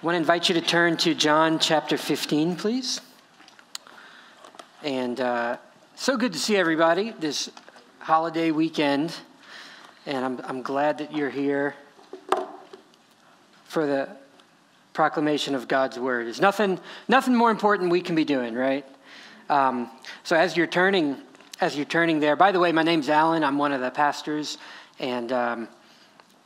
I want to invite you to turn to John chapter 15, please. And uh, so good to see everybody this holiday weekend. And I'm, I'm glad that you're here for the proclamation of God's word. There's nothing, nothing more important we can be doing, right? Um, so as you're turning, as you're turning there, by the way, my name's Alan. I'm one of the pastors. And um,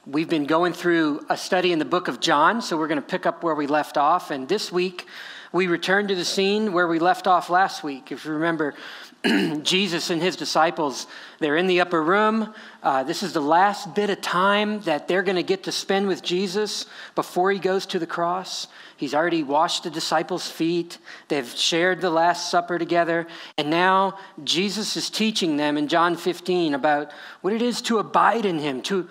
We've been going through a study in the book of John, so we're going to pick up where we left off. And this week, we return to the scene where we left off last week. If you remember, Jesus and his disciples, they're in the upper room. Uh, this is the last bit of time that they're going to get to spend with Jesus before he goes to the cross. He's already washed the disciples' feet. They've shared the Last Supper together. And now Jesus is teaching them in John 15 about what it is to abide in him, to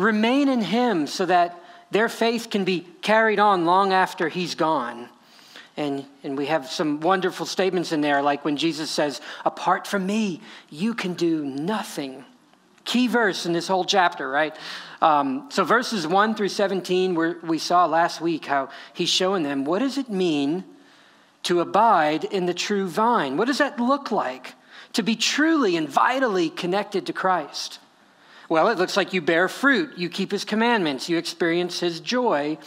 Remain in Him so that their faith can be carried on long after He's gone. And, and we have some wonderful statements in there, like when Jesus says, Apart from me, you can do nothing. Key verse in this whole chapter, right? Um, so, verses 1 through 17, where we saw last week how he's showing them what does it mean to abide in the true vine? What does that look like? To be truly and vitally connected to Christ. Well, it looks like you bear fruit, you keep his commandments, you experience his joy,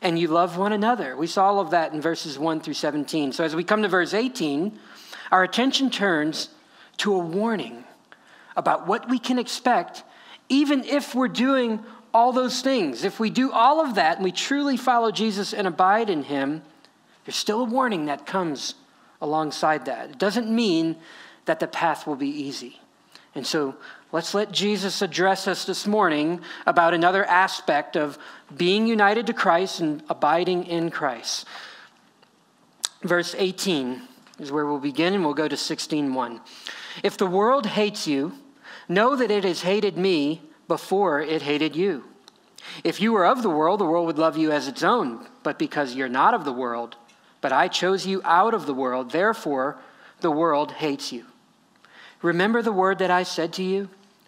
and you love one another. We saw all of that in verses 1 through 17. So as we come to verse 18, our attention turns to a warning about what we can expect, even if we're doing all those things. If we do all of that and we truly follow Jesus and abide in him, there's still a warning that comes alongside that. It doesn't mean that the path will be easy. And so Let's let Jesus address us this morning about another aspect of being united to Christ and abiding in Christ. Verse 18 is where we'll begin, and we'll go to 16:1. If the world hates you, know that it has hated me before it hated you. If you were of the world, the world would love you as its own, but because you're not of the world, but I chose you out of the world, therefore the world hates you. Remember the word that I said to you?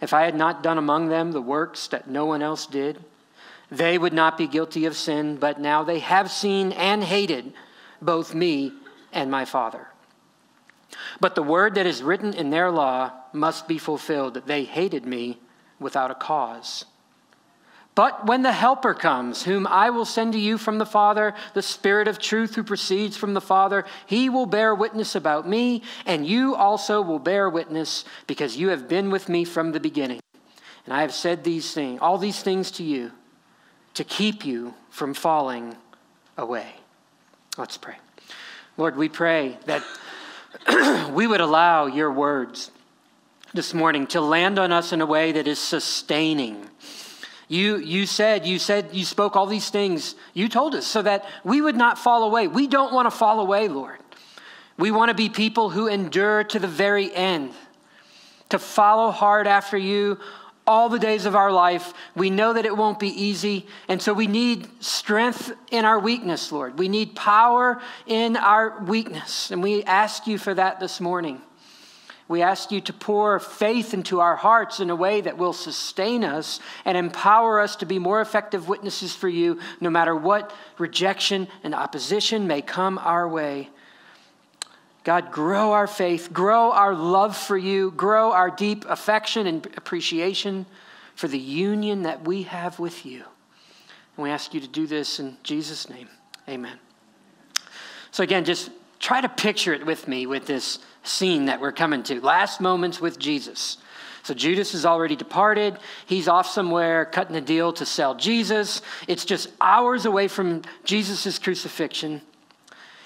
If I had not done among them the works that no one else did, they would not be guilty of sin, but now they have seen and hated both me and my Father. But the word that is written in their law must be fulfilled. That they hated me without a cause. But when the Helper comes, whom I will send to you from the Father, the Spirit of truth who proceeds from the Father, he will bear witness about me, and you also will bear witness, because you have been with me from the beginning. And I have said these things, all these things to you, to keep you from falling away. Let's pray. Lord, we pray that we would allow your words this morning to land on us in a way that is sustaining you, you said, you said, you spoke all these things. You told us so that we would not fall away. We don't want to fall away, Lord. We want to be people who endure to the very end, to follow hard after you all the days of our life. We know that it won't be easy. And so we need strength in our weakness, Lord. We need power in our weakness. And we ask you for that this morning. We ask you to pour faith into our hearts in a way that will sustain us and empower us to be more effective witnesses for you, no matter what rejection and opposition may come our way. God, grow our faith, grow our love for you, grow our deep affection and appreciation for the union that we have with you. And we ask you to do this in Jesus' name. Amen. So, again, just try to picture it with me with this scene that we're coming to. Last moments with Jesus. So Judas has already departed. He's off somewhere cutting a deal to sell Jesus. It's just hours away from Jesus' crucifixion.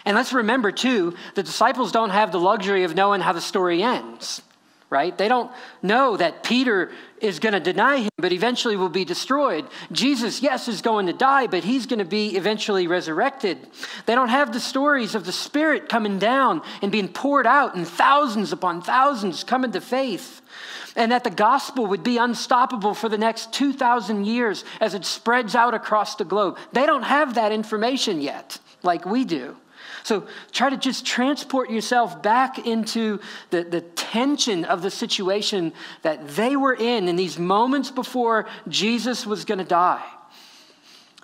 And let's remember, too, the disciples don't have the luxury of knowing how the story ends, right? They don't know that Peter is going to deny him, but eventually will be destroyed. Jesus, yes, is going to die, but he's going to be eventually resurrected. They don't have the stories of the Spirit coming down and being poured out and thousands upon thousands coming to faith. And that the gospel would be unstoppable for the next 2,000 years as it spreads out across the globe. They don't have that information yet, like we do. So try to just transport yourself back into the, the tension of the situation that they were in in these moments before Jesus was going to die.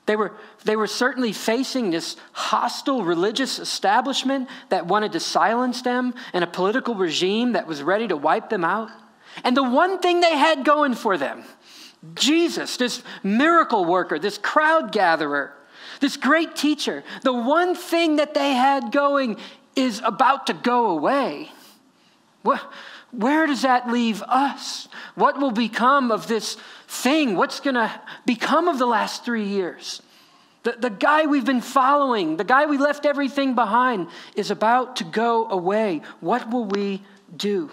They were, they were certainly facing this hostile religious establishment that wanted to silence them and a political regime that was ready to wipe them out. And the one thing they had going for them, Jesus, this miracle worker, this crowd gatherer, this great teacher, the one thing that they had going is about to go away. Where does that leave us? What will become of this thing? What's going to become of the last three years? The, the guy we've been following, the guy we left everything behind, is about to go away. What will we do?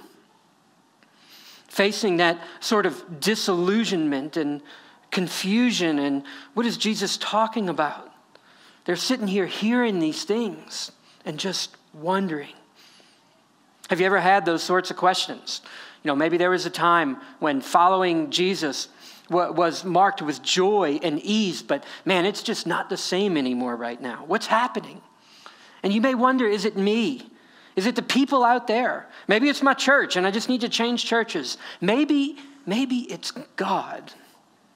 Facing that sort of disillusionment and confusion, and what is Jesus talking about? They're sitting here hearing these things and just wondering. Have you ever had those sorts of questions? You know, maybe there was a time when following Jesus was marked with joy and ease, but man, it's just not the same anymore right now. What's happening? And you may wonder is it me? Is it the people out there? Maybe it's my church and I just need to change churches. Maybe, maybe it's God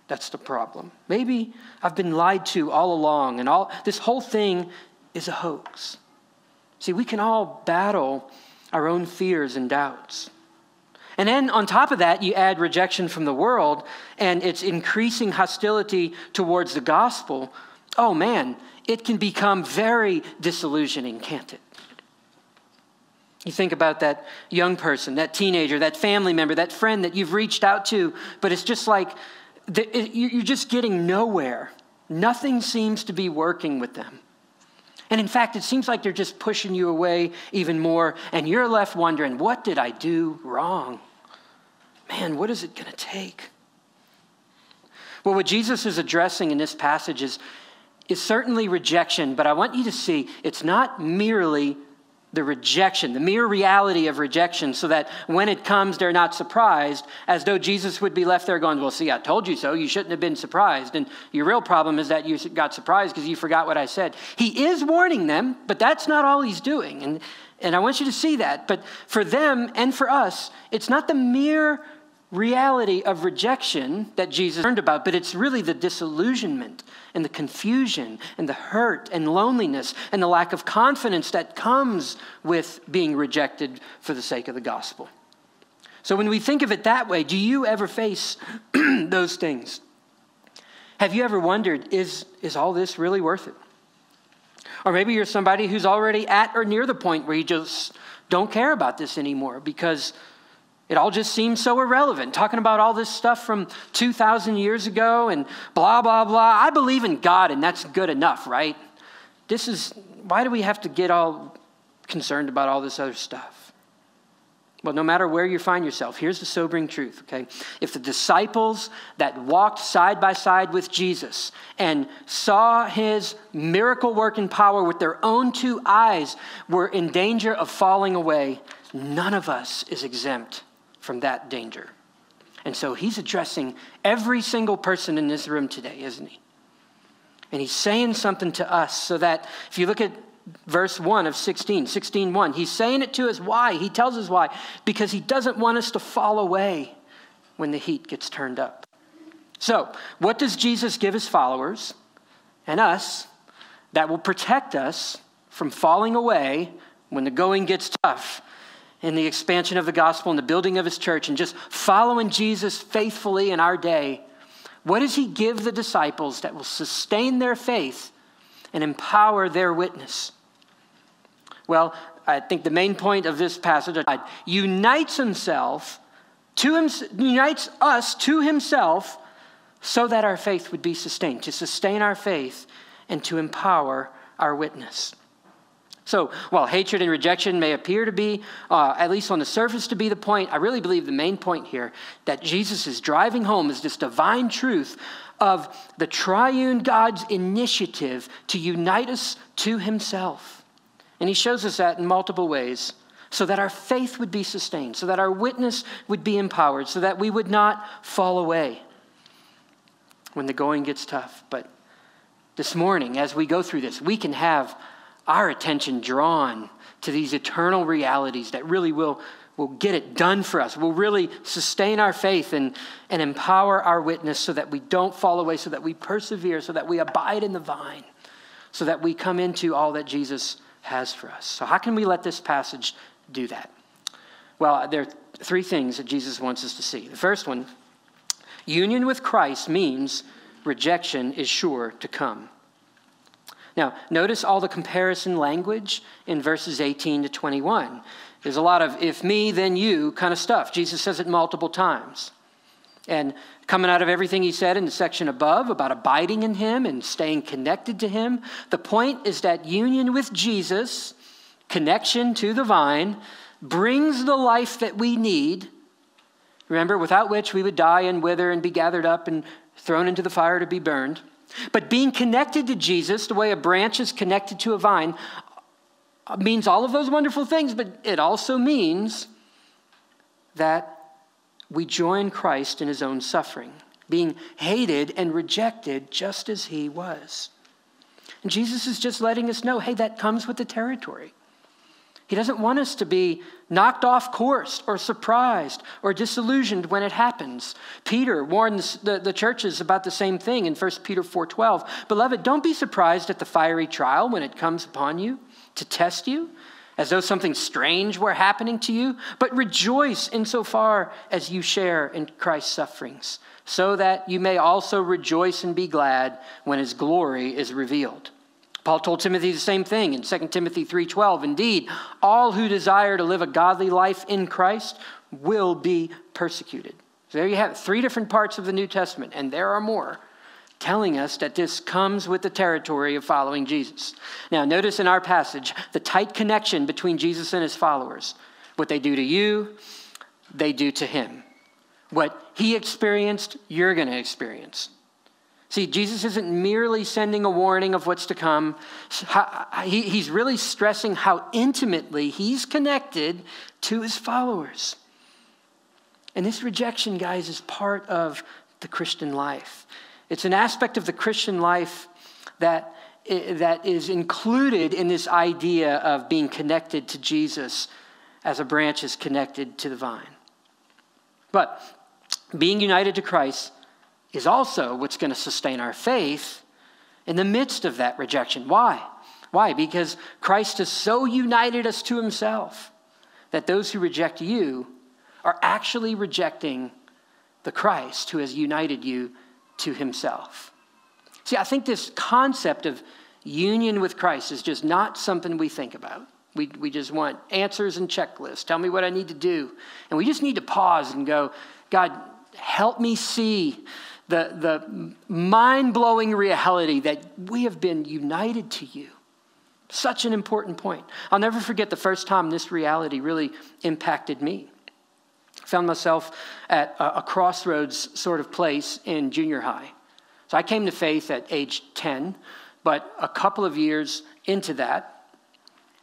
that's the problem. Maybe I've been lied to all along, and all this whole thing is a hoax. See, we can all battle our own fears and doubts. And then on top of that, you add rejection from the world and its increasing hostility towards the gospel. Oh man, it can become very disillusioning, can't it? You think about that young person, that teenager, that family member, that friend that you've reached out to, but it's just like you're just getting nowhere. Nothing seems to be working with them. And in fact, it seems like they're just pushing you away even more, and you're left wondering, what did I do wrong? Man, what is it going to take? Well, what Jesus is addressing in this passage is, is certainly rejection, but I want you to see it's not merely the rejection, the mere reality of rejection, so that when it comes, they're not surprised, as though Jesus would be left there going, Well, see, I told you so. You shouldn't have been surprised. And your real problem is that you got surprised because you forgot what I said. He is warning them, but that's not all he's doing. And, and I want you to see that. But for them and for us, it's not the mere reality of rejection that Jesus learned about, but it's really the disillusionment and the confusion and the hurt and loneliness and the lack of confidence that comes with being rejected for the sake of the gospel. So, when we think of it that way, do you ever face those things? Have you ever wondered, is, is all this really worth it? Or maybe you're somebody who's already at or near the point where you just don't care about this anymore because it all just seems so irrelevant. Talking about all this stuff from 2,000 years ago and blah, blah, blah. I believe in God and that's good enough, right? This is, why do we have to get all concerned about all this other stuff? Well, no matter where you find yourself, here's the sobering truth, okay? If the disciples that walked side by side with Jesus and saw his miracle working power with their own two eyes were in danger of falling away, none of us is exempt from that danger. And so he's addressing every single person in this room today, isn't he? And he's saying something to us so that if you look at verse 1 of 16, 16 1, he's saying it to us. Why? He tells us why. Because he doesn't want us to fall away when the heat gets turned up. So, what does Jesus give his followers and us that will protect us from falling away when the going gets tough in the expansion of the gospel and the building of his church and just following Jesus faithfully in our day, what does he give the disciples that will sustain their faith and empower their witness? Well, I think the main point of this passage uh, unites himself to him, unites us to himself so that our faith would be sustained, to sustain our faith and to empower our witness. So, while hatred and rejection may appear to be, uh, at least on the surface, to be the point, I really believe the main point here that Jesus is driving home is this divine truth of the triune God's initiative to unite us to himself. And he shows us that in multiple ways so that our faith would be sustained, so that our witness would be empowered, so that we would not fall away when the going gets tough. But this morning, as we go through this, we can have our attention drawn to these eternal realities that really will, will get it done for us, will really sustain our faith and, and empower our witness so that we don't fall away, so that we persevere, so that we abide in the vine, so that we come into all that Jesus has for us. So, how can we let this passage do that? Well, there are three things that Jesus wants us to see. The first one union with Christ means rejection is sure to come. Now, notice all the comparison language in verses 18 to 21. There's a lot of if me, then you kind of stuff. Jesus says it multiple times. And coming out of everything he said in the section above about abiding in him and staying connected to him, the point is that union with Jesus, connection to the vine, brings the life that we need. Remember, without which we would die and wither and be gathered up and thrown into the fire to be burned. But being connected to Jesus, the way a branch is connected to a vine, uh, means all of those wonderful things, but it also means that we join Christ in his own suffering, being hated and rejected just as he was. And Jesus is just letting us know hey, that comes with the territory. He doesn't want us to be knocked off course or surprised or disillusioned when it happens. Peter warns the, the churches about the same thing in 1 Peter 4:12. Beloved, don't be surprised at the fiery trial when it comes upon you to test you, as though something strange were happening to you, but rejoice insofar as you share in Christ's sufferings, so that you may also rejoice and be glad when his glory is revealed. Paul told Timothy the same thing in 2 Timothy 3:12. Indeed, all who desire to live a godly life in Christ will be persecuted. So there you have three different parts of the New Testament, and there are more, telling us that this comes with the territory of following Jesus. Now, notice in our passage the tight connection between Jesus and his followers. What they do to you, they do to him. What he experienced, you're going to experience. See, Jesus isn't merely sending a warning of what's to come. He's really stressing how intimately he's connected to his followers. And this rejection, guys, is part of the Christian life. It's an aspect of the Christian life that, that is included in this idea of being connected to Jesus as a branch is connected to the vine. But being united to Christ is also what's going to sustain our faith in the midst of that rejection. Why? Why? Because Christ has so united us to himself that those who reject you are actually rejecting the Christ who has united you to himself. See, I think this concept of union with Christ is just not something we think about. We, we just want answers and checklists. Tell me what I need to do. And we just need to pause and go, God, help me see the, the mind blowing reality that we have been united to you. Such an important point. I'll never forget the first time this reality really impacted me. I found myself at a, a crossroads sort of place in junior high. So I came to faith at age 10, but a couple of years into that,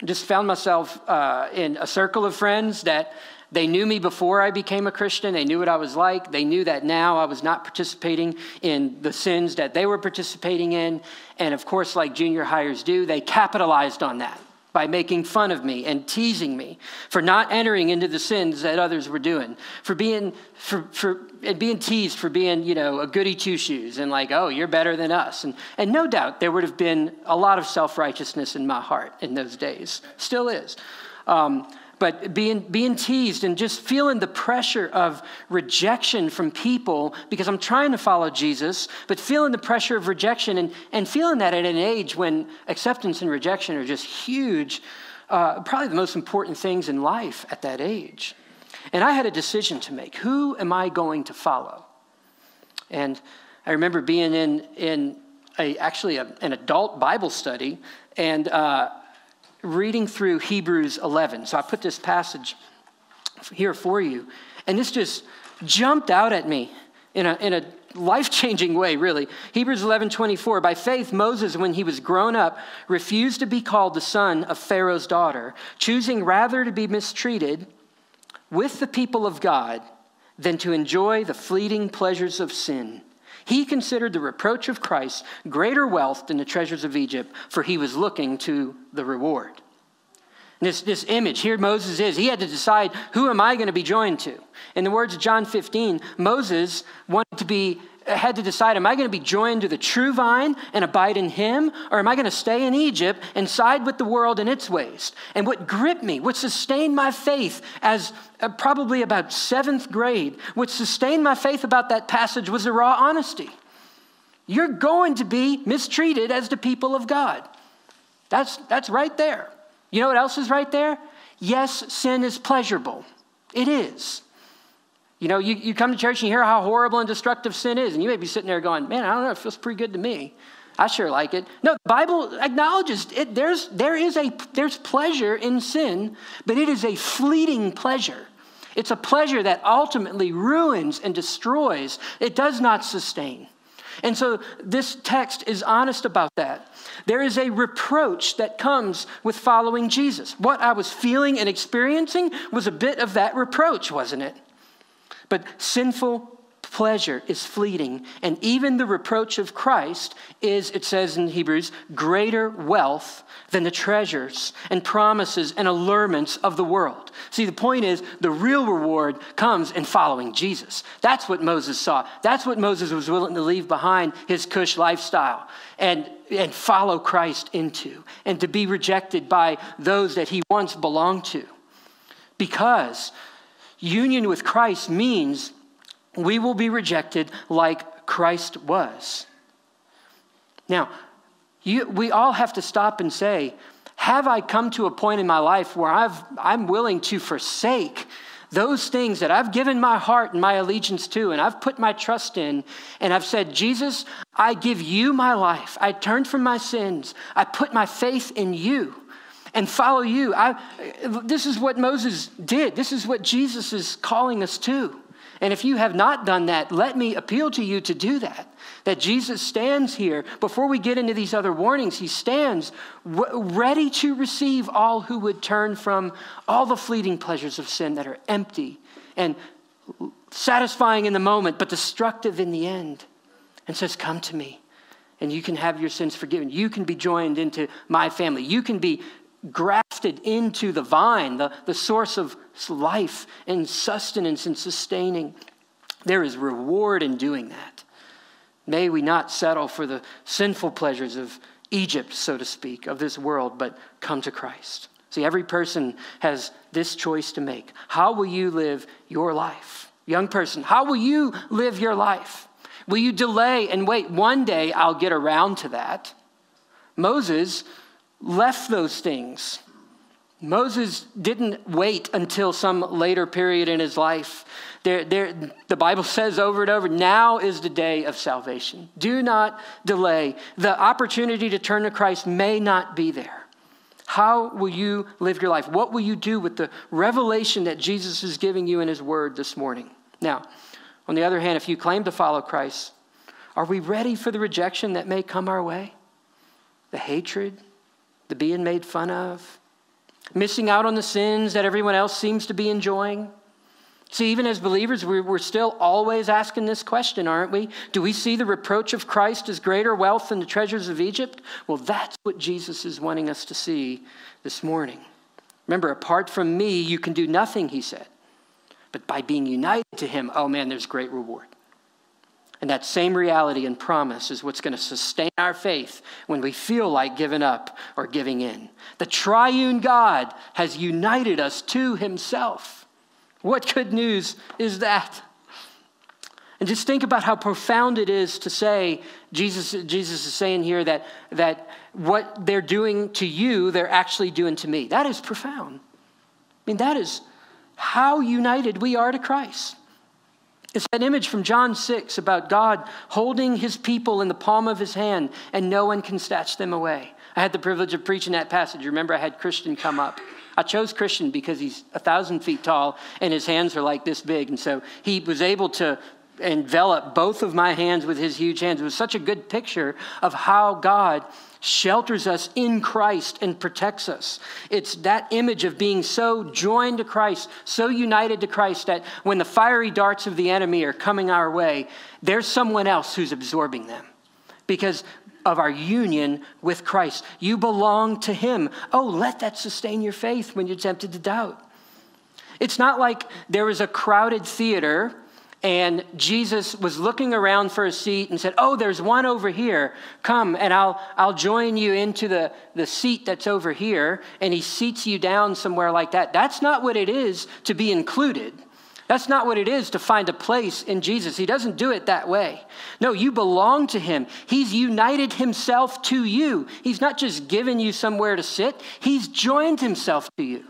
just found myself uh, in a circle of friends that they knew me before I became a Christian. They knew what I was like. They knew that now I was not participating in the sins that they were participating in. And of course, like junior hires do, they capitalized on that by making fun of me and teasing me for not entering into the sins that others were doing, for being for, for and being teased for being, you know, a goody two shoes and like, oh, you're better than us. And and no doubt there would have been a lot of self-righteousness in my heart in those days. Still is. Um, but being, being teased and just feeling the pressure of rejection from people because I'm trying to follow Jesus, but feeling the pressure of rejection and, and feeling that at an age when acceptance and rejection are just huge, uh, probably the most important things in life at that age. And I had a decision to make. Who am I going to follow? And I remember being in, in a, actually a, an adult Bible study, and uh, reading through Hebrews 11. So I put this passage here for you. And this just jumped out at me in a, in a life changing way, really. Hebrews 11 24. By faith, Moses, when he was grown up, refused to be called the son of Pharaoh's daughter, choosing rather to be mistreated with the people of God than to enjoy the fleeting pleasures of sin. He considered the reproach of Christ greater wealth than the treasures of Egypt, for he was looking to the reward. This, this image, here Moses is, he had to decide who am I going to be joined to? In the words of John 15, Moses wanted to be had to decide am I going to be joined to the true vine and abide in him, or am I going to stay in Egypt and side with the world and its ways? And what gripped me, what sustained my faith as uh, probably about seventh grade, what sustained my faith about that passage was the raw honesty. You're going to be mistreated as the people of God. That's, that's right there. You know what else is right there? Yes, sin is pleasurable. It is. You know, you, you come to church and you hear how horrible and destructive sin is, and you may be sitting there going, man, I don't know, it feels pretty good to me. I sure like it. No, the Bible acknowledges it. There's, there is a, there's pleasure in sin, but it is a fleeting pleasure. It's a pleasure that ultimately ruins and destroys. It does not sustain. And so this text is honest about that. There is a reproach that comes with following Jesus. What I was feeling and experiencing was a bit of that reproach, wasn't it? But sinful pleasure is fleeting, and even the reproach of Christ is, it says in Hebrews, greater wealth than the treasures and promises and allurements of the world. See, the point is, the real reward comes in following Jesus. That's what Moses saw. That's what Moses was willing to leave behind his cush lifestyle and, and follow Christ into, and to be rejected by those that he once belonged to. Because Union with Christ means we will be rejected like Christ was. Now, you, we all have to stop and say, have I come to a point in my life where I've, I'm willing to forsake those things that I've given my heart and my allegiance to, and I've put my trust in, and I've said, Jesus, I give you my life. I turned from my sins. I put my faith in you and follow you. I, this is what Moses did. This is what Jesus is calling us to. And if you have not done that, let me appeal to you to do that. That Jesus stands here, before we get into these other warnings, he stands ready to receive all who would turn from all the fleeting pleasures of sin that are empty and satisfying in the moment, but destructive in the end, and says, Come to me and you can have your sins forgiven. You can be joined into my family. You can be grafted into the vine, the, the source of life and sustenance and sustaining. There is reward in doing that. May we not settle for the sinful pleasures of Egypt, so to speak, of this world, but come to Christ. See, every person has this choice to make. How will you live your life? Young person, how will you live your life? Will you delay and wait? One day I'll get around to that. Moses left those things. Moses didn't wait until some later period in his life. There, there, the Bible says over and over now is the day of salvation. Do not delay. The opportunity to turn to Christ may not be there. How will you live your life? What will you do with the revelation that Jesus is giving you in his word this morning? Now, on the other hand, if you claim to follow Christ, are we ready for the rejection that may come our way? The hatred, the being made fun of, missing out on the sins that everyone else seems to be enjoying. See, even as believers, we're still always asking this question, aren't we? Do we see the reproach of Christ as greater wealth than the treasures of Egypt? Well, that's what Jesus is wanting us to see this morning. Remember, apart from me, you can do nothing, he said. But by being united to him, oh man, there's great reward. And that same reality and promise is what's going to sustain our faith when we feel like giving up or giving in. The triune God has united us to himself. What good news is that? And just think about how profound it is to say, Jesus, Jesus is saying here that, that what they're doing to you, they're actually doing to me. That is profound. I mean, that is how united we are to Christ. It's that image from John 6 about God holding his people in the palm of his hand and no one can snatch them away. I had the privilege of preaching that passage. Remember, I had Christian come up. I chose Christian because he's a thousand feet tall and his hands are like this big. And so he was able to envelop both of my hands with his huge hands. It was such a good picture of how God shelters us in Christ and protects us. It's that image of being so joined to Christ, so united to Christ that when the fiery darts of the enemy are coming our way, there's someone else who's absorbing them. Because of our union with Christ. You belong to Him. Oh, let that sustain your faith when you're tempted to doubt. It's not like there was a crowded theater and Jesus was looking around for a seat and said, Oh, there's one over here. Come and I'll, I'll join you into the, the seat that's over here. And he seats you down somewhere like that. That's not what it is to be included. That's not what it is to find a place in Jesus. He doesn't do it that way. No, you belong to Him. He's united Himself to you. He's not just given you somewhere to sit, He's joined Himself to you.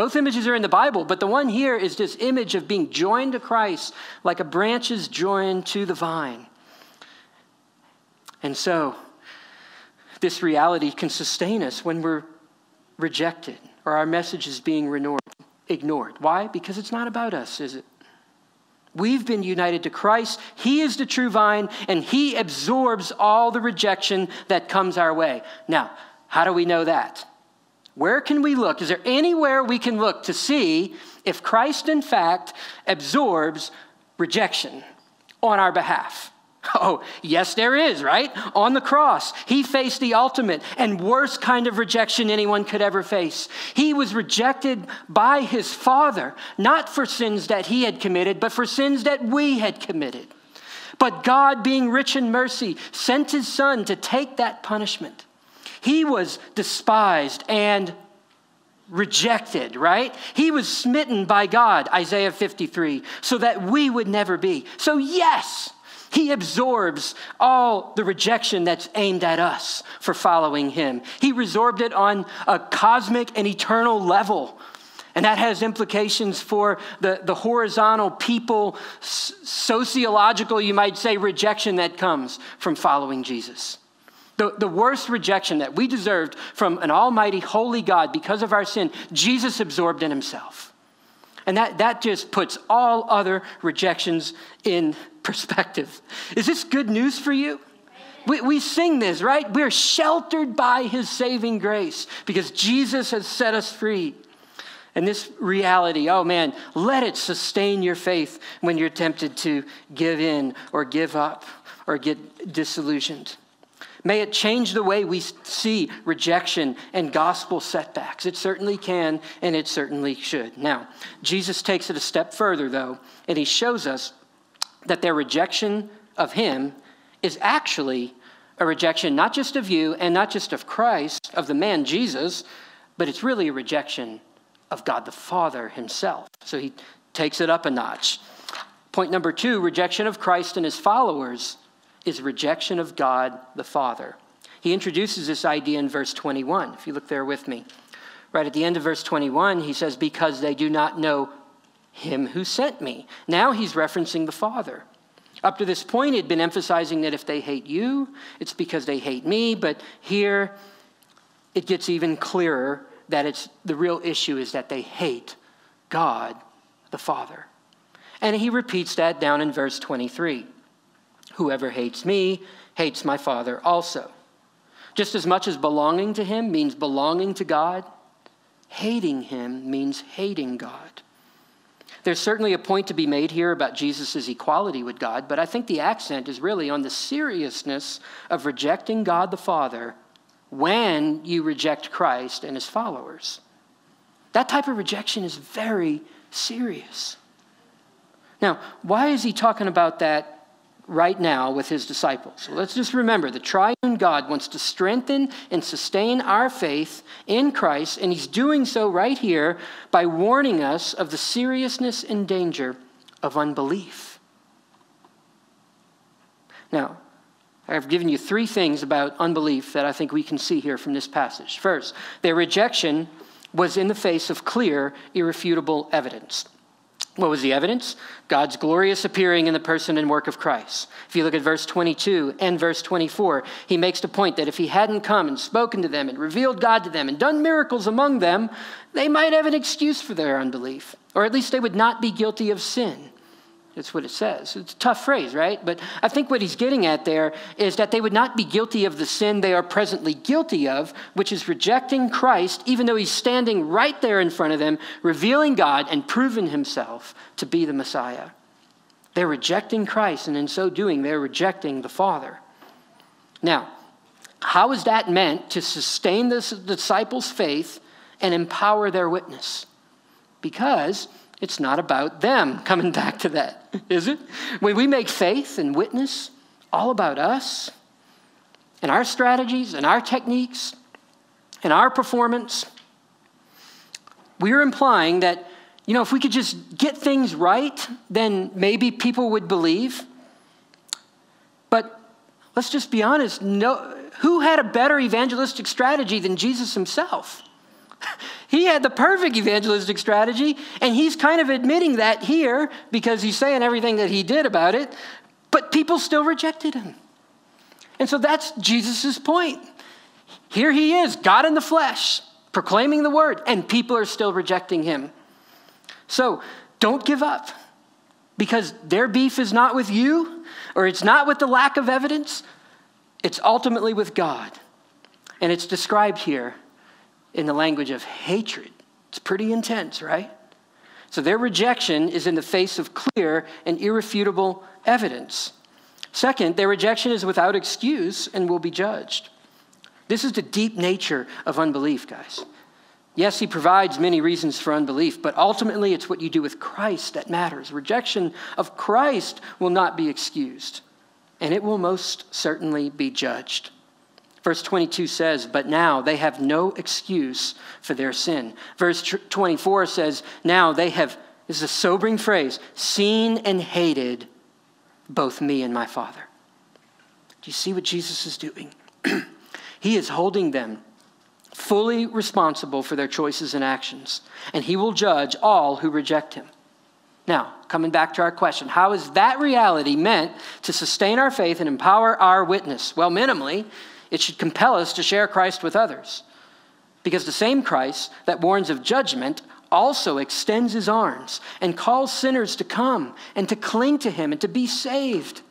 Both images are in the Bible, but the one here is this image of being joined to Christ like a branch is joined to the vine. And so, this reality can sustain us when we're rejected or our message is being ignored. Why? Because it's not about us, is it? We've been united to Christ. He is the true vine, and He absorbs all the rejection that comes our way. Now, how do we know that? Where can we look? Is there anywhere we can look to see if Christ, in fact, absorbs rejection on our behalf? Oh, yes, there is, right? On the cross, he faced the ultimate and worst kind of rejection anyone could ever face. He was rejected by his Father, not for sins that he had committed, but for sins that we had committed. But God, being rich in mercy, sent his Son to take that punishment. He was despised and rejected, right? He was smitten by God, Isaiah 53, so that we would never be. So, yes, he absorbs all the rejection that's aimed at us for following him. He resorbed it on a cosmic and eternal level. And that has implications for the, the horizontal people, sociological, you might say, rejection that comes from following Jesus. The, the worst rejection that we deserved from an almighty, holy God because of our sin, Jesus absorbed in himself. And that, that just puts all other rejections in perspective. Is this good news for you? We, we sing this, right? We're sheltered by his saving grace because Jesus has set us free. And this reality, oh man, let it sustain your faith when you're tempted to give in or give up or get disillusioned. May it change the way we see rejection and gospel setbacks. It certainly can, and it certainly should. Now, Jesus takes it a step further, though, and he shows us that their rejection of him is actually a rejection not just of you and not just of Christ, of the man Jesus, but it's really a rejection of God the Father himself. So he takes it up a notch. Point number two rejection of Christ and his followers is rejection of God the Father. He introduces this idea in verse 21, if you look there with me. Right at the end of verse 21, he says, Because they do not know him who sent me. Now he's referencing the Father. Up to this point, he'd been emphasizing that if they hate you, it's because they hate me. But here, it gets even clearer that it's the real issue is that they hate God the Father. And he repeats that down in verse 23. Whoever hates me hates my Father also. Just as much as belonging to him means belonging to God, hating him means hating God. There's certainly a point to be made here about Jesus' equality with God, but I think the accent is really on the seriousness of rejecting God the Father when you reject Christ and his followers. That type of rejection is very serious. Now, why is he talking about that right now with his disciples. So let's just remember the triune God wants to strengthen and sustain our faith in Christ, and he's doing so right here by warning us of the seriousness and danger of unbelief. Now, I've given you three things about unbelief that I think we can see here from this passage. First, their rejection was in the face of clear, irrefutable evidence. What was the evidence? God's glorious appearing in the person and work of Christ. If you look at verse 22 and verse 24, he makes the point that if he hadn't come and spoken to them and revealed God to them and done miracles among them, they might have an excuse for their unbelief, or at least they would not be guilty of sin. That's what it says. It's a tough phrase, right? But I think what he's getting at there is that they would not be guilty of the sin they are presently guilty of, which is rejecting Christ, even though he's standing right there in front of them, revealing God and proving himself to be the Messiah. They're rejecting Christ, and in so doing, they're rejecting the Father. Now, how is that meant to sustain the disciples' faith and empower their witness? Because it's not about them coming back to that, is it? When we make faith and witness all about us and our strategies and our techniques and our performance, we're implying that, you know, if we could just get things right, then maybe people would believe. But let's just be honest no, who had a better evangelistic strategy than Jesus himself? He had the perfect evangelistic strategy, and he's kind of admitting that here because he's saying everything that he did about it, but people still rejected him. And so that's Jesus' point. Here he is, God in the flesh, proclaiming the word, and people are still rejecting him. So don't give up because their beef is not with you or it's not with the lack of evidence, it's ultimately with God. And it's described here in the language of hatred. It's pretty intense, right? So their rejection is in the face of clear and irrefutable evidence. Second, their rejection is without excuse and will be judged. This is the deep nature of unbelief, guys. Yes, he provides many reasons for unbelief, but ultimately it's what you do with Christ that matters. Rejection of Christ will not be excused, and it will most certainly be judged. Verse 22 says, But now they have no excuse for their sin. Verse 24 says, Now they have, this is a sobering phrase, seen and hated both me and my Father. Do you see what Jesus is doing? he is holding them fully responsible for their choices and actions, and he will judge all who reject him. Now, coming back to our question, how is that reality meant to sustain our faith and empower our witness? Well, minimally, it should compel us to share Christ with others. Because the same Christ that warns of judgment also extends his arms and calls sinners to come and to cling to him and to be saved.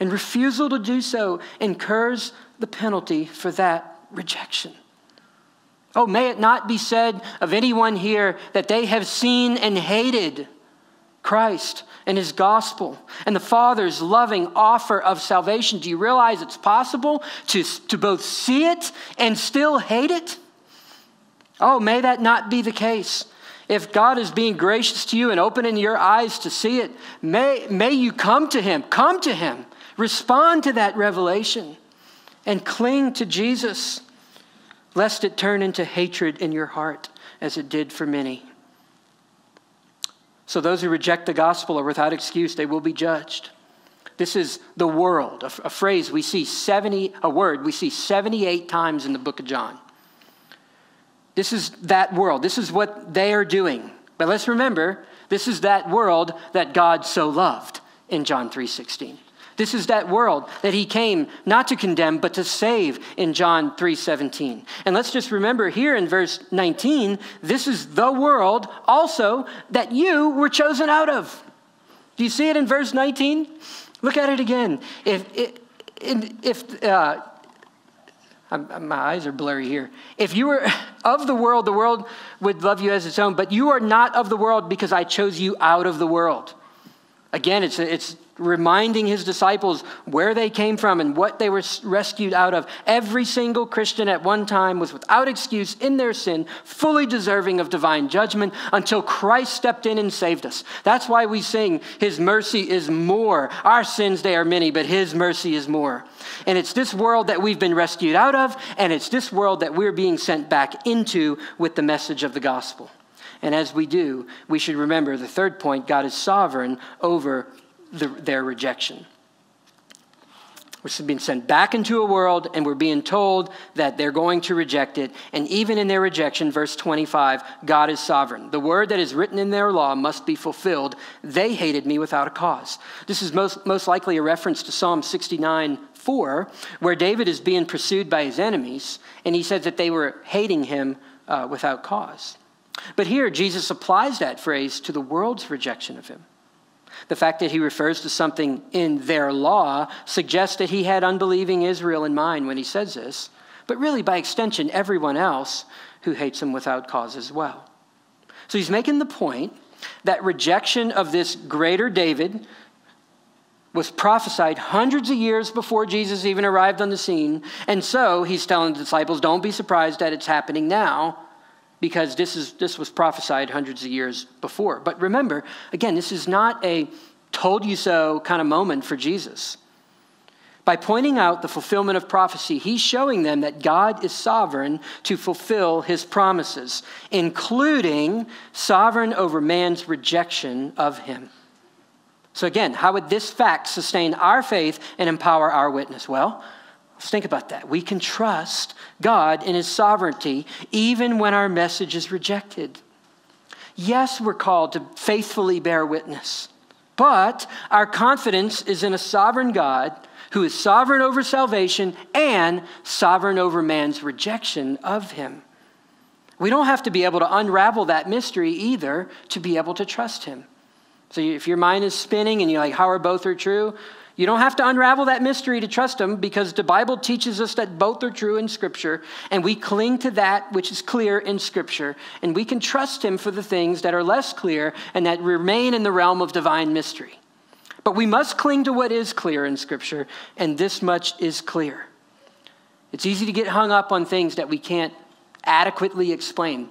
And refusal to do so incurs the penalty for that rejection. Oh, may it not be said of anyone here that they have seen and hated Christ and his gospel and the Father's loving offer of salvation. Do you realize it's possible to, to both see it and still hate it? Oh, may that not be the case. If God is being gracious to you and opening your eyes to see it, may, may you come to him. Come to him. Respond to that revelation and cling to Jesus, lest it turn into hatred in your heart as it did for many. So those who reject the gospel are without excuse, they will be judged. This is the world, a, a phrase we see 70, a word we see 78 times in the book of John. This is that world. This is what they are doing. But let's remember, this is that world that God so loved in John 3:16. This is that world that he came not to condemn but to save in John 3:17. And let's just remember here in verse 19, this is the world also that you were chosen out of. Do you see it in verse 19? Look at it again. If if uh, my eyes are blurry here. If you were of the world, the world would love you as its own, but you are not of the world because I chose you out of the world. Again, it's, it's reminding his disciples where they came from and what they were rescued out of. Every single Christian at one time was without excuse in their sin, fully deserving of divine judgment until Christ stepped in and saved us. That's why we sing, His mercy is more. Our sins, they are many, but His mercy is more. And it's this world that we've been rescued out of, and it's this world that we're being sent back into with the message of the gospel. And as we do, we should remember the third point God is sovereign over the, their rejection. We're being sent back into a world, and we're being told that they're going to reject it. And even in their rejection, verse 25, God is sovereign. The word that is written in their law must be fulfilled. They hated me without a cause. This is most, most likely a reference to Psalm 69 4, where David is being pursued by his enemies, and he says that they were hating him uh, without cause. But here, Jesus applies that phrase to the world's rejection of him. The fact that he refers to something in their law suggests that he had unbelieving Israel in mind when he says this, but really, by extension, everyone else who hates him without cause as well. So he's making the point that rejection of this greater David was prophesied hundreds of years before Jesus even arrived on the scene. And so he's telling the disciples, don't be surprised that it's happening now because this, is, this was prophesied hundreds of years before. But remember, again, this is not a told you so kind of moment for Jesus. By pointing out the fulfillment of prophecy, he's showing them that God is sovereign to fulfill his promises, including sovereign over man's rejection of him. So, again, how would this fact sustain our faith and empower our witness? Well, Let's think about that. We can trust God in His sovereignty even when our message is rejected. Yes, we're called to faithfully bear witness, but our confidence is in a sovereign God who is sovereign over salvation and sovereign over man's rejection of Him. We don't have to be able to unravel that mystery either to be able to trust Him. So if your mind is spinning and you're like, how are both are true? You don't have to unravel that mystery to trust him because the Bible teaches us that both are true in Scripture, and we cling to that which is clear in Scripture, and we can trust him for the things that are less clear and that remain in the realm of divine mystery. But we must cling to what is clear in Scripture, and this much is clear. It's easy to get hung up on things that we can't adequately explain.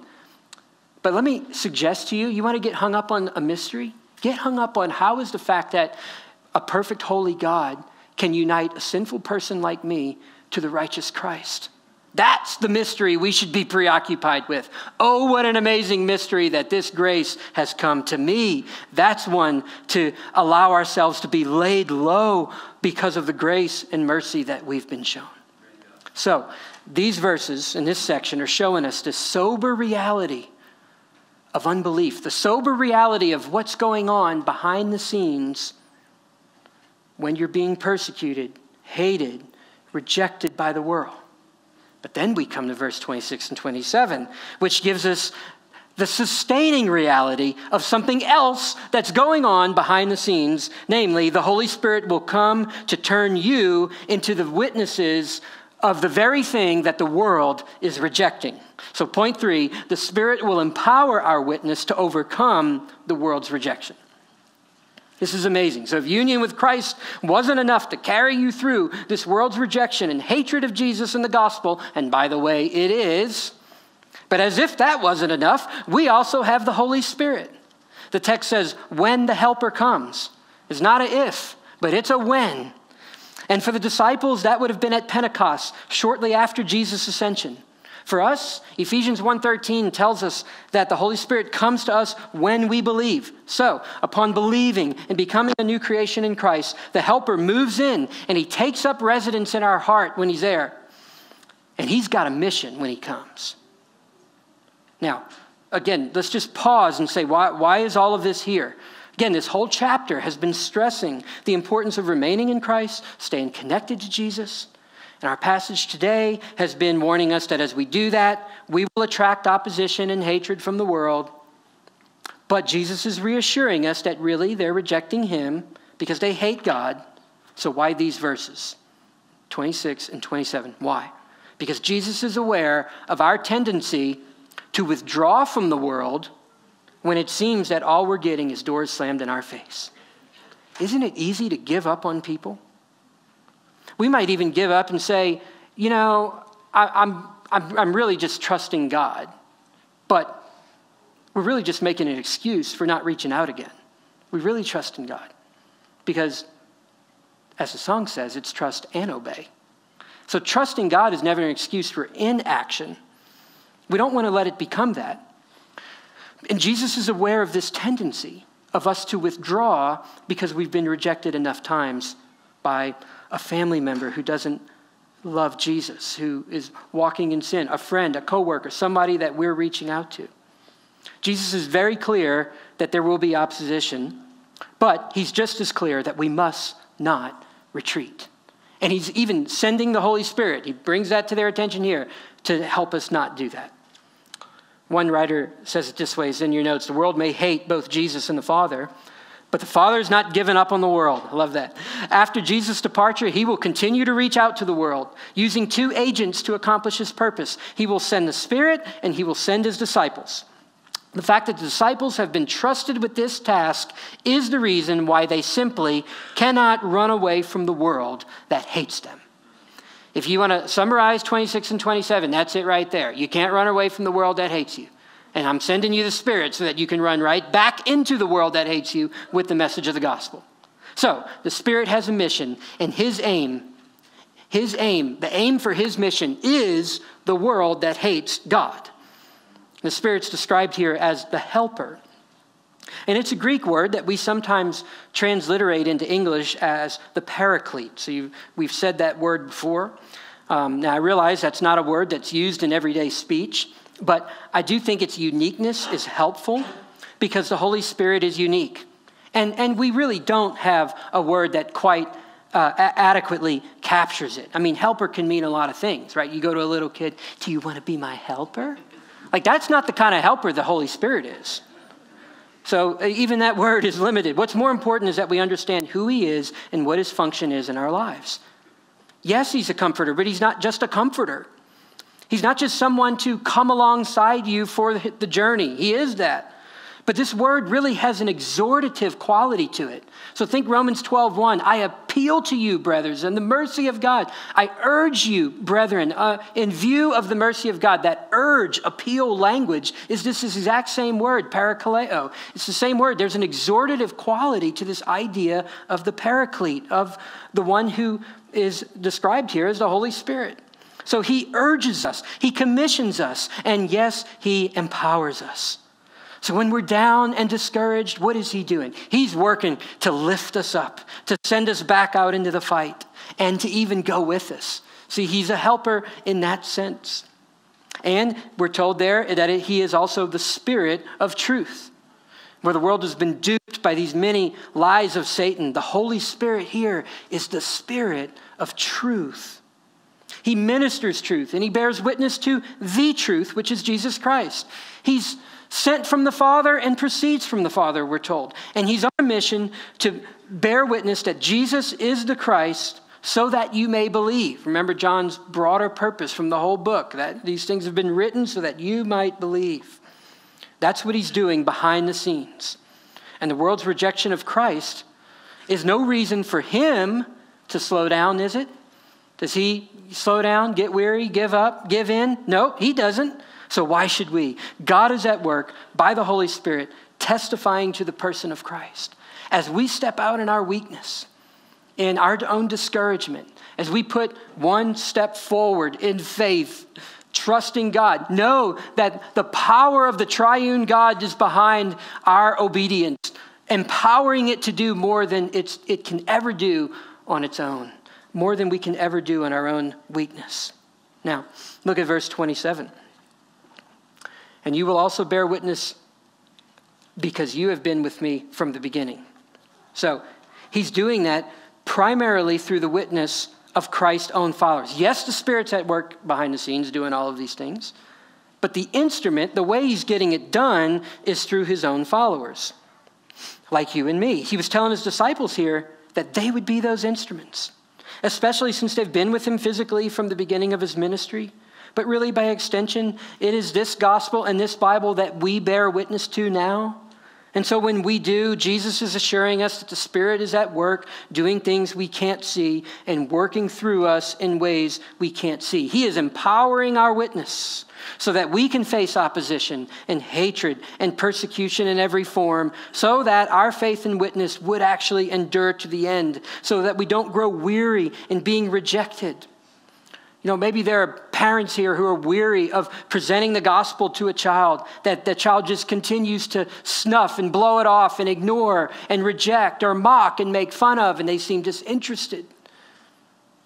But let me suggest to you you want to get hung up on a mystery? Get hung up on how is the fact that a perfect, holy God can unite a sinful person like me to the righteous Christ. That's the mystery we should be preoccupied with. Oh, what an amazing mystery that this grace has come to me. That's one to allow ourselves to be laid low because of the grace and mercy that we've been shown. So, these verses in this section are showing us the sober reality of unbelief, the sober reality of what's going on behind the scenes when you're being persecuted, hated, rejected by the world. But then we come to verse 26 and 27, which gives us the sustaining reality of something else that's going on behind the scenes. Namely, the Holy Spirit will come to turn you into the witnesses of the very thing that the world is rejecting. So, point three the Spirit will empower our witness to overcome the world's rejection. This is amazing. So, if union with Christ wasn't enough to carry you through this world's rejection and hatred of Jesus and the gospel, and by the way, it is, but as if that wasn't enough, we also have the Holy Spirit. The text says, when the Helper comes. It's not a if, but it's a when. And for the disciples, that would have been at Pentecost, shortly after Jesus' ascension. For us, Ephesians 1:13 tells us that the Holy Spirit comes to us when we believe. So, upon believing and becoming a new creation in Christ, the helper moves in and he takes up residence in our heart when he's there. And he's got a mission when he comes. Now, again, let's just pause and say, why, why is all of this here? Again, this whole chapter has been stressing the importance of remaining in Christ, staying connected to Jesus, and our passage today has been warning us that as we do that, we will attract opposition and hatred from the world. But Jesus is reassuring us that really they're rejecting him because they hate God. So, why these verses? 26 and 27. Why? Because Jesus is aware of our tendency to withdraw from the world when it seems that all we're getting is doors slammed in our face. Isn't it easy to give up on people? We might even give up and say, you know, I, am I'm, I'm really just trusting God, but we're really just making an excuse for not reaching out again. We really trust in God because, as the song says, it's trust and obey. So, trusting God is never an excuse for inaction. We don't want to let it become that. And Jesus is aware of this tendency of us to withdraw because we've been rejected enough times by a family member who doesn't love Jesus, who is walking in sin, a friend, a coworker, somebody that we're reaching out to. Jesus is very clear that there will be opposition, but he's just as clear that we must not retreat. And he's even sending the Holy Spirit. He brings that to their attention here to help us not do that. One writer says it this way, it's in your notes the world may hate both Jesus and the Father, but the Father has not given up on the world. I love that. After Jesus' departure, he will continue to reach out to the world, using two agents to accomplish his purpose. He will send the Spirit and he will send his disciples. The fact that the disciples have been trusted with this task is the reason why they simply cannot run away from the world that hates them. If you want to summarize 26 and 27, that's it right there. You can't run away from the world that hates you. And I'm sending you the Spirit so that you can run right back into the world that hates you with the message of the gospel. So, the Spirit has a mission, and His aim, His aim, the aim for His mission is the world that hates God. The Spirit's described here as the helper. And it's a Greek word that we sometimes transliterate into English as the paraclete. So we've said that word before. Um, now, I realize that's not a word that's used in everyday speech. But I do think its uniqueness is helpful because the Holy Spirit is unique. And, and we really don't have a word that quite uh, a- adequately captures it. I mean, helper can mean a lot of things, right? You go to a little kid, do you want to be my helper? Like, that's not the kind of helper the Holy Spirit is. So, uh, even that word is limited. What's more important is that we understand who He is and what His function is in our lives. Yes, He's a comforter, but He's not just a comforter. He's not just someone to come alongside you for the journey. He is that. But this word really has an exhortative quality to it. So think Romans 12:1. I appeal to you, brothers, in the mercy of God. I urge you, brethren, uh, in view of the mercy of God. That urge, appeal language is this exact same word, parakaleo. It's the same word. There's an exhortative quality to this idea of the paraclete, of the one who is described here as the Holy Spirit. So he urges us, he commissions us, and yes, he empowers us. So when we're down and discouraged, what is he doing? He's working to lift us up, to send us back out into the fight, and to even go with us. See, he's a helper in that sense. And we're told there that he is also the spirit of truth. Where the world has been duped by these many lies of Satan, the Holy Spirit here is the spirit of truth. He ministers truth and he bears witness to the truth, which is Jesus Christ. He's sent from the Father and proceeds from the Father, we're told. And he's on a mission to bear witness that Jesus is the Christ so that you may believe. Remember John's broader purpose from the whole book that these things have been written so that you might believe. That's what he's doing behind the scenes. And the world's rejection of Christ is no reason for him to slow down, is it? Does he slow down, get weary, give up, give in? No, he doesn't. So why should we? God is at work by the Holy Spirit, testifying to the person of Christ. As we step out in our weakness, in our own discouragement, as we put one step forward in faith, trusting God, know that the power of the triune God is behind our obedience, empowering it to do more than it can ever do on its own more than we can ever do in our own weakness. Now, look at verse 27. And you will also bear witness because you have been with me from the beginning. So, he's doing that primarily through the witness of Christ's own followers. Yes, the Spirit's at work behind the scenes doing all of these things, but the instrument, the way he's getting it done, is through his own followers, like you and me. He was telling his disciples here that they would be those instruments especially since they've been with him physically from the beginning of his ministry. But really, by extension, it is this gospel and this Bible that we bear witness to now. And so when we do, Jesus is assuring us that the Spirit is at work, doing things we can't see and working through us in ways we can't see. He is empowering our witness so that we can face opposition and hatred and persecution in every form, so that our faith and witness would actually endure to the end, so that we don't grow weary in being rejected. You know, maybe there are parents here who are weary of presenting the gospel to a child, that the child just continues to snuff and blow it off and ignore and reject or mock and make fun of, and they seem disinterested.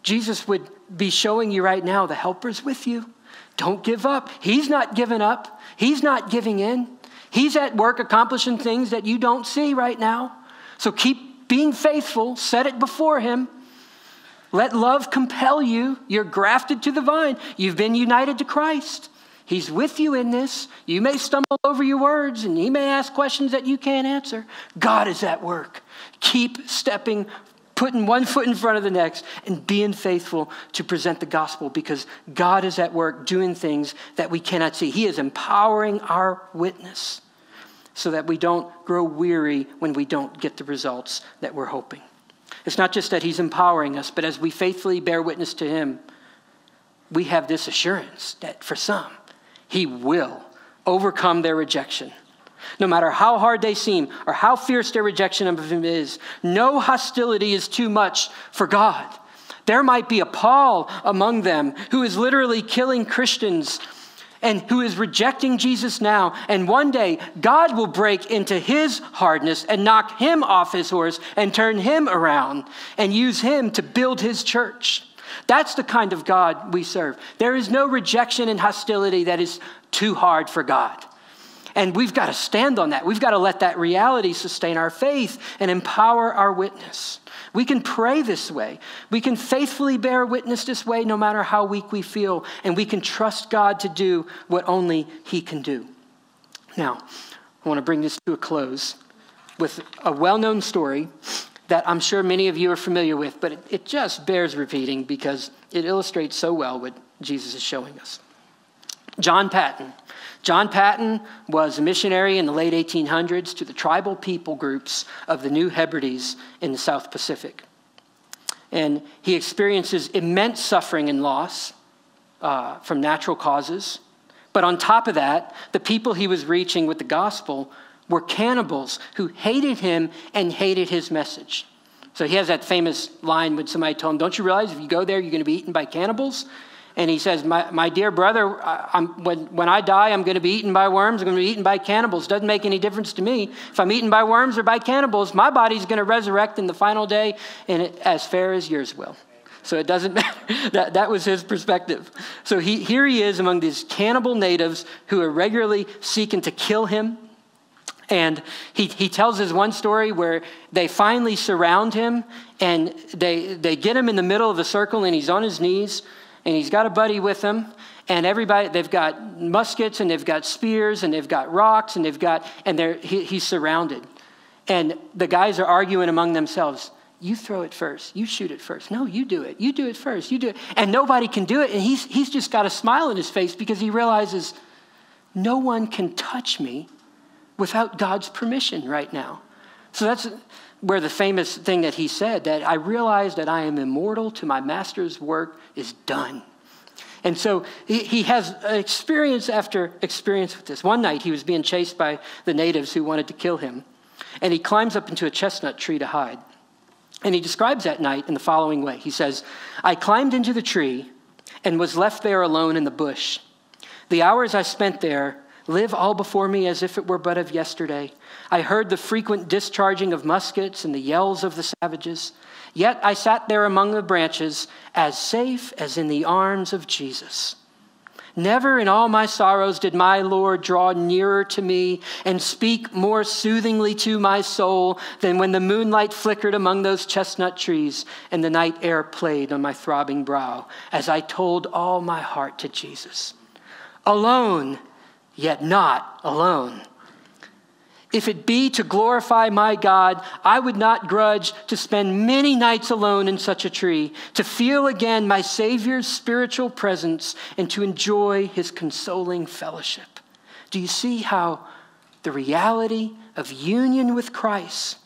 Jesus would be showing you right now the helper's with you. Don't give up. He's not giving up, He's not giving in. He's at work accomplishing things that you don't see right now. So keep being faithful, set it before Him. Let love compel you. You're grafted to the vine, you've been united to Christ. He's with you in this. You may stumble over your words and he may ask questions that you can't answer. God is at work. Keep stepping, putting one foot in front of the next, and being faithful to present the gospel because God is at work doing things that we cannot see. He is empowering our witness so that we don't grow weary when we don't get the results that we're hoping. It's not just that He's empowering us, but as we faithfully bear witness to Him, we have this assurance that for some, he will overcome their rejection. No matter how hard they seem or how fierce their rejection of Him is, no hostility is too much for God. There might be a Paul among them who is literally killing Christians and who is rejecting Jesus now. And one day, God will break into his hardness and knock him off his horse and turn him around and use him to build his church. That's the kind of God we serve. There is no rejection and hostility that is too hard for God. And we've got to stand on that. We've got to let that reality sustain our faith and empower our witness. We can pray this way. We can faithfully bear witness this way no matter how weak we feel. And we can trust God to do what only He can do. Now, I want to bring this to a close with a well known story that I'm sure many of you are familiar with, but it, it just bears repeating because it illustrates so well what Jesus is showing us. John Paton. John Paton was a missionary in the late 1800s to the tribal people groups of the New Hebrides in the South Pacific. And he experiences immense suffering and loss uh, from natural causes. But on top of that, the people he was reaching with the gospel were cannibals who hated him and hated his message. So he has that famous line when somebody told him, Don't you realize if you go there, you're going to be eaten by cannibals? And he says, My, my dear brother, when, when I die, I'm going to be eaten by worms. I'm going to be eaten by cannibals. Doesn't make any difference to me. If I'm eaten by worms or by cannibals, my body's going to resurrect in the final day, and it, as fair as yours will. So it doesn't matter. that, that was his perspective. So he, here he is among these cannibal natives who are regularly seeking to kill him and he, he tells us one story where they finally surround him and they, they get him in the middle of the circle and he's on his knees and he's got a buddy with him. And everybody, they've got muskets and they've got spears and they've got rocks and they've got, and they're, he, he's surrounded. And the guys are arguing among themselves. You throw it first. You shoot it first. No, you do it. You do it first. You do it. And nobody can do it. And he's, he's just got a smile on his face because he realizes no one can touch me without God's permission right now. So that's where the famous thing that he said that I realize that I am immortal to my master's work is done. And so he, he has experience after experience with this. One night he was being chased by the natives who wanted to kill him, and he climbs up into a chestnut tree to hide. And he describes that night in the following way He says, I climbed into the tree and was left there alone in the bush. The hours I spent there live all before me as if it were but of yesterday. I heard the frequent discharging of muskets and the yells of the savages. Yet I sat there among the branches, as safe as in the arms of Jesus. Never in all my sorrows did my Lord draw nearer to me and speak more soothingly to my soul than when the moonlight flickered among those chestnut trees and the night air played on my throbbing brow as I told all my heart to Jesus. Alone yet not alone. If it be to glorify my God, I would not grudge to spend many nights alone in such a tree, to feel again my Savior's spiritual presence, and to enjoy his consoling fellowship. Do you see how the reality of union with Christ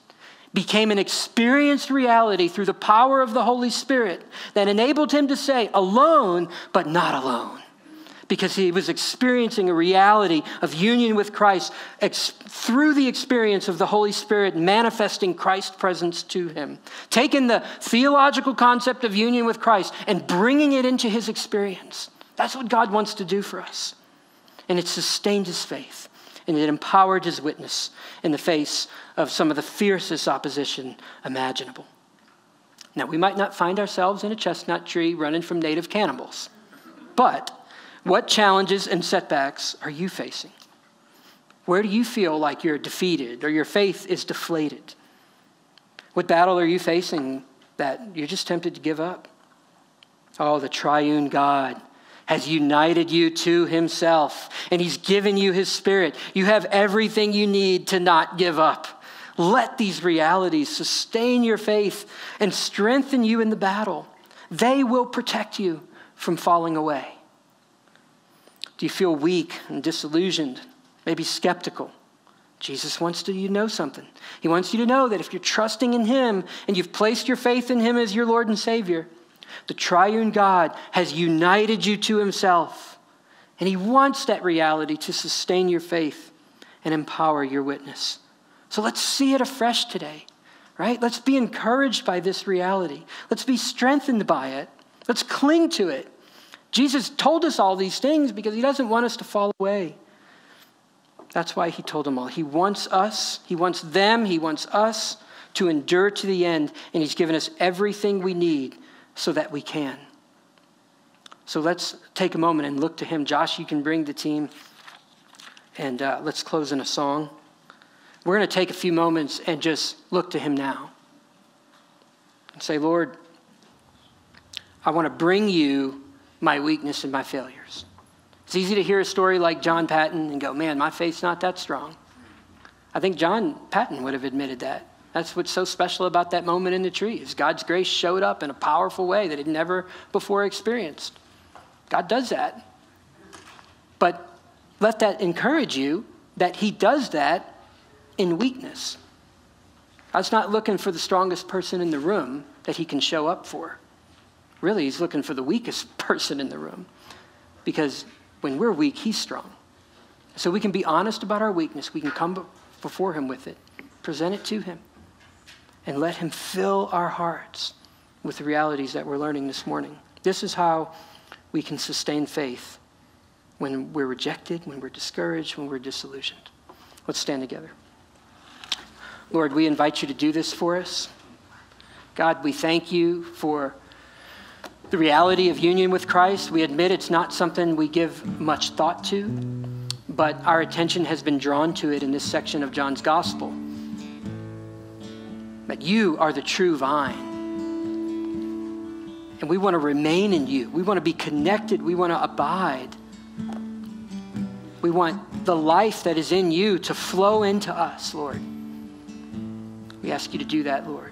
became an experienced reality through the power of the Holy Spirit that enabled him to say, alone, but not alone? Because he was experiencing a reality of union with Christ ex- through the experience of the Holy Spirit manifesting Christ's presence to him. Taking the theological concept of union with Christ and bringing it into his experience. That's what God wants to do for us. And it sustained his faith and it empowered his witness in the face of some of the fiercest opposition imaginable. Now, we might not find ourselves in a chestnut tree running from native cannibals, but what challenges and setbacks are you facing? Where do you feel like you're defeated or your faith is deflated? What battle are you facing that you're just tempted to give up? Oh, the triune God has united you to himself and he's given you his spirit. You have everything you need to not give up. Let these realities sustain your faith and strengthen you in the battle. They will protect you from falling away. Do you feel weak and disillusioned, maybe skeptical? Jesus wants to, you to know something. He wants you to know that if you're trusting in Him and you've placed your faith in Him as your Lord and Savior, the triune God has united you to Himself. And He wants that reality to sustain your faith and empower your witness. So let's see it afresh today, right? Let's be encouraged by this reality. Let's be strengthened by it. Let's cling to it. Jesus told us all these things because He doesn't want us to fall away. That's why he told them all. He wants us, he wants them, he wants us to endure to the end, and he's given us everything we need so that we can. So let's take a moment and look to him. Josh, you can bring the team, and uh, let's close in a song. We're going to take a few moments and just look to him now and say, Lord, I want to bring you my weakness and my failures. It's easy to hear a story like John Paton and go, man, my faith's not that strong. I think John Paton would have admitted that. That's what's so special about that moment in the tree is God's grace showed up in a powerful way that he'd never before experienced. God does that. But let that encourage you that he does that in weakness. God's not looking for the strongest person in the room that he can show up for. Really, he's looking for the weakest person in the room because when we're weak, He's strong. So we can be honest about our weakness. We can come before Him with it, present it to Him, and let Him fill our hearts with the realities that we're learning this morning. This is how we can sustain faith when we're rejected, when we're discouraged, when we're disillusioned. Let's stand together. Lord, we invite you to do this for us. God, we thank you for the reality of union with Christ. We admit it's not something we give much thought to, but our attention has been drawn to it in this section of John's gospel. That you are the true vine. And we want to remain in you. We want to be connected. We want to abide. We want the life that is in you to flow into us, Lord. We ask you to do that, Lord.